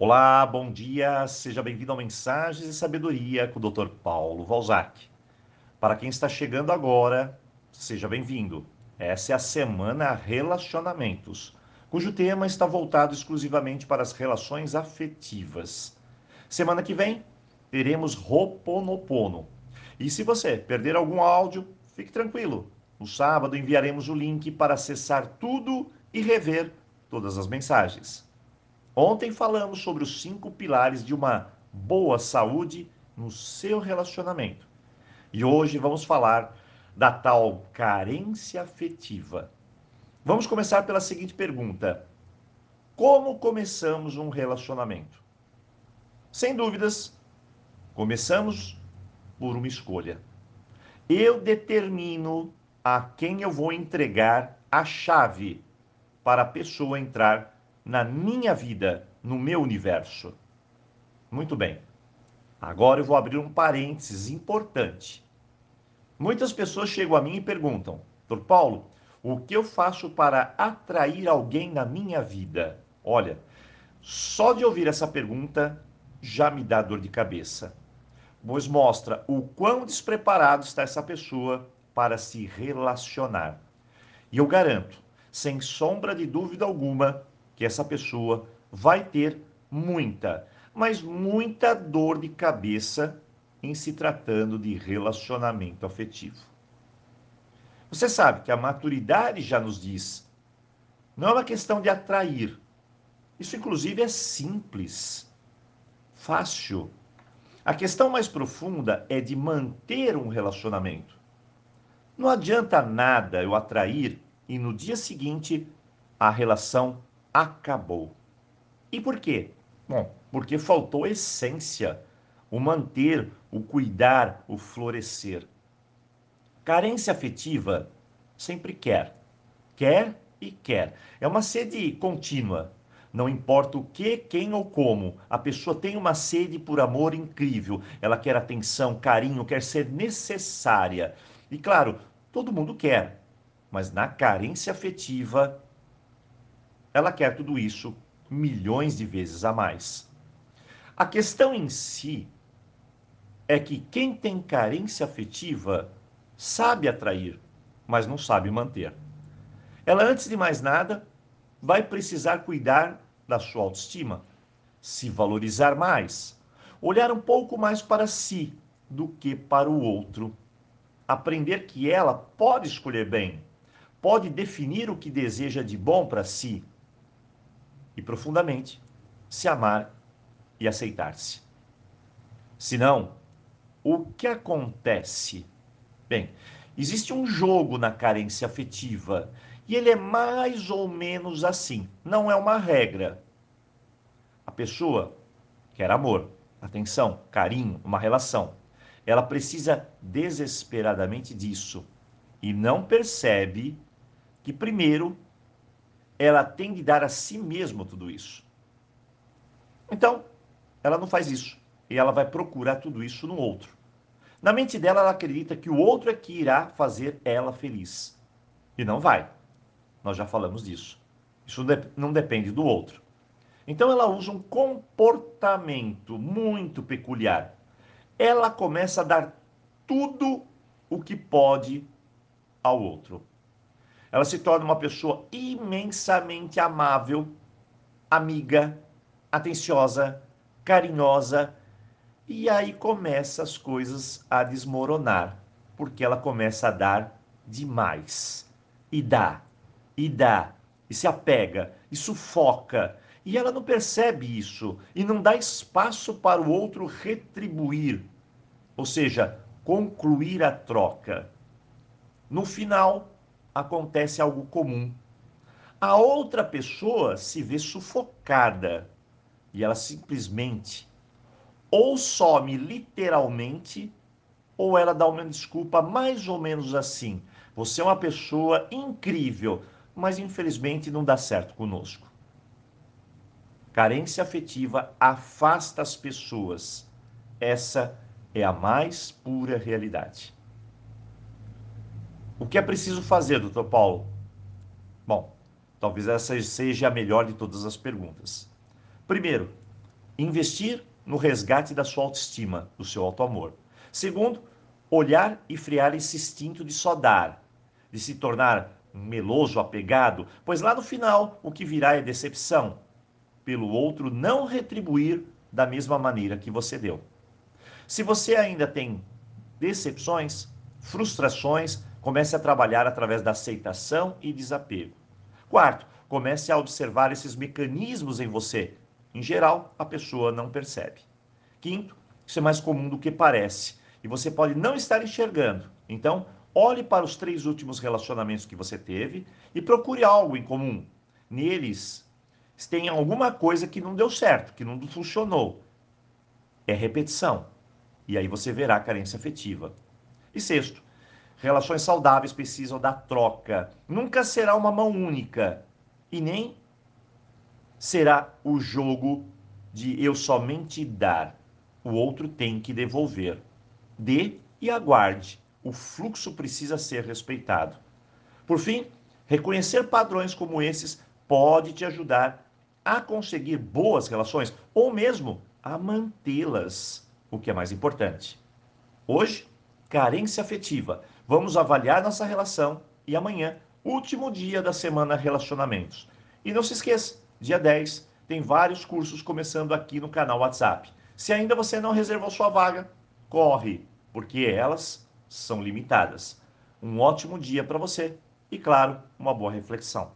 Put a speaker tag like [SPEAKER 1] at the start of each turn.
[SPEAKER 1] Olá, bom dia, seja bem-vindo ao Mensagens e Sabedoria com o Dr. Paulo Valzac. Para quem está chegando agora, seja bem-vindo. Essa é a semana Relacionamentos, cujo tema está voltado exclusivamente para as relações afetivas. Semana que vem, teremos Roponopono. E se você perder algum áudio, fique tranquilo. No sábado enviaremos o link para acessar tudo e rever todas as mensagens. Ontem falamos sobre os cinco pilares de uma boa saúde no seu relacionamento. E hoje vamos falar da tal carência afetiva. Vamos começar pela seguinte pergunta: Como começamos um relacionamento? Sem dúvidas, começamos por uma escolha. Eu determino a quem eu vou entregar a chave para a pessoa entrar na minha vida, no meu universo. Muito bem. Agora eu vou abrir um parênteses importante. Muitas pessoas chegam a mim e perguntam: Dr. Paulo, o que eu faço para atrair alguém na minha vida? Olha, só de ouvir essa pergunta já me dá dor de cabeça, pois mostra o quão despreparado está essa pessoa para se relacionar. E eu garanto, sem sombra de dúvida alguma, que essa pessoa vai ter muita, mas muita dor de cabeça em se tratando de relacionamento afetivo. Você sabe que a maturidade já nos diz, não é uma questão de atrair. Isso, inclusive, é simples, fácil. A questão mais profunda é de manter um relacionamento. Não adianta nada eu atrair e no dia seguinte a relação acabou. E por quê? Bom, porque faltou essência, o manter, o cuidar, o florescer. Carência afetiva sempre quer, quer e quer. É uma sede contínua. Não importa o que, quem ou como, a pessoa tem uma sede por amor incrível. Ela quer atenção, carinho, quer ser necessária. E claro, todo mundo quer, mas na carência afetiva, ela quer tudo isso milhões de vezes a mais. A questão em si é que quem tem carência afetiva sabe atrair, mas não sabe manter. Ela, antes de mais nada, vai precisar cuidar da sua autoestima, se valorizar mais, olhar um pouco mais para si do que para o outro, aprender que ela pode escolher bem, pode definir o que deseja de bom para si e profundamente se amar e aceitar-se. Senão, o que acontece? Bem, existe um jogo na carência afetiva e ele é mais ou menos assim, não é uma regra. A pessoa quer amor, atenção, carinho, uma relação. Ela precisa desesperadamente disso e não percebe que primeiro ela tem de dar a si mesma tudo isso. Então, ela não faz isso e ela vai procurar tudo isso no outro. Na mente dela, ela acredita que o outro é que irá fazer ela feliz. E não vai. Nós já falamos disso. Isso não depende do outro. Então ela usa um comportamento muito peculiar. Ela começa a dar tudo o que pode ao outro. Ela se torna uma pessoa imensamente amável, amiga, atenciosa, carinhosa, e aí começa as coisas a desmoronar, porque ela começa a dar demais. E dá, e dá, e se apega, e sufoca, e ela não percebe isso e não dá espaço para o outro retribuir, ou seja, concluir a troca. No final, acontece algo comum. A outra pessoa se vê sufocada e ela simplesmente ou some literalmente ou ela dá uma desculpa mais ou menos assim. Você é uma pessoa incrível, mas infelizmente não dá certo conosco. Carência afetiva afasta as pessoas. Essa é a mais pura realidade. O que é preciso fazer, doutor Paulo? Bom, talvez essa seja a melhor de todas as perguntas. Primeiro, investir no resgate da sua autoestima, do seu auto-amor. Segundo, olhar e frear esse instinto de só dar, de se tornar meloso apegado, pois lá no final o que virá é decepção, pelo outro não retribuir da mesma maneira que você deu. Se você ainda tem decepções, frustrações, comece a trabalhar através da aceitação e desapego. Quarto, comece a observar esses mecanismos em você. Em geral, a pessoa não percebe. Quinto, isso é mais comum do que parece e você pode não estar enxergando. Então, olhe para os três últimos relacionamentos que você teve e procure algo em comum. Neles, tem alguma coisa que não deu certo, que não funcionou. É repetição. E aí você verá a carência afetiva. E sexto, relações saudáveis precisam da troca. Nunca será uma mão única. E nem será o jogo de eu somente dar. O outro tem que devolver. Dê e aguarde. O fluxo precisa ser respeitado. Por fim, reconhecer padrões como esses pode te ajudar a conseguir boas relações ou mesmo a mantê-las, o que é mais importante. Hoje, carência afetiva. Vamos avaliar nossa relação e amanhã, último dia da semana relacionamentos. E não se esqueça, dia 10 tem vários cursos começando aqui no canal WhatsApp. Se ainda você não reservou sua vaga, corre, porque elas são limitadas. Um ótimo dia para você e, claro, uma boa reflexão.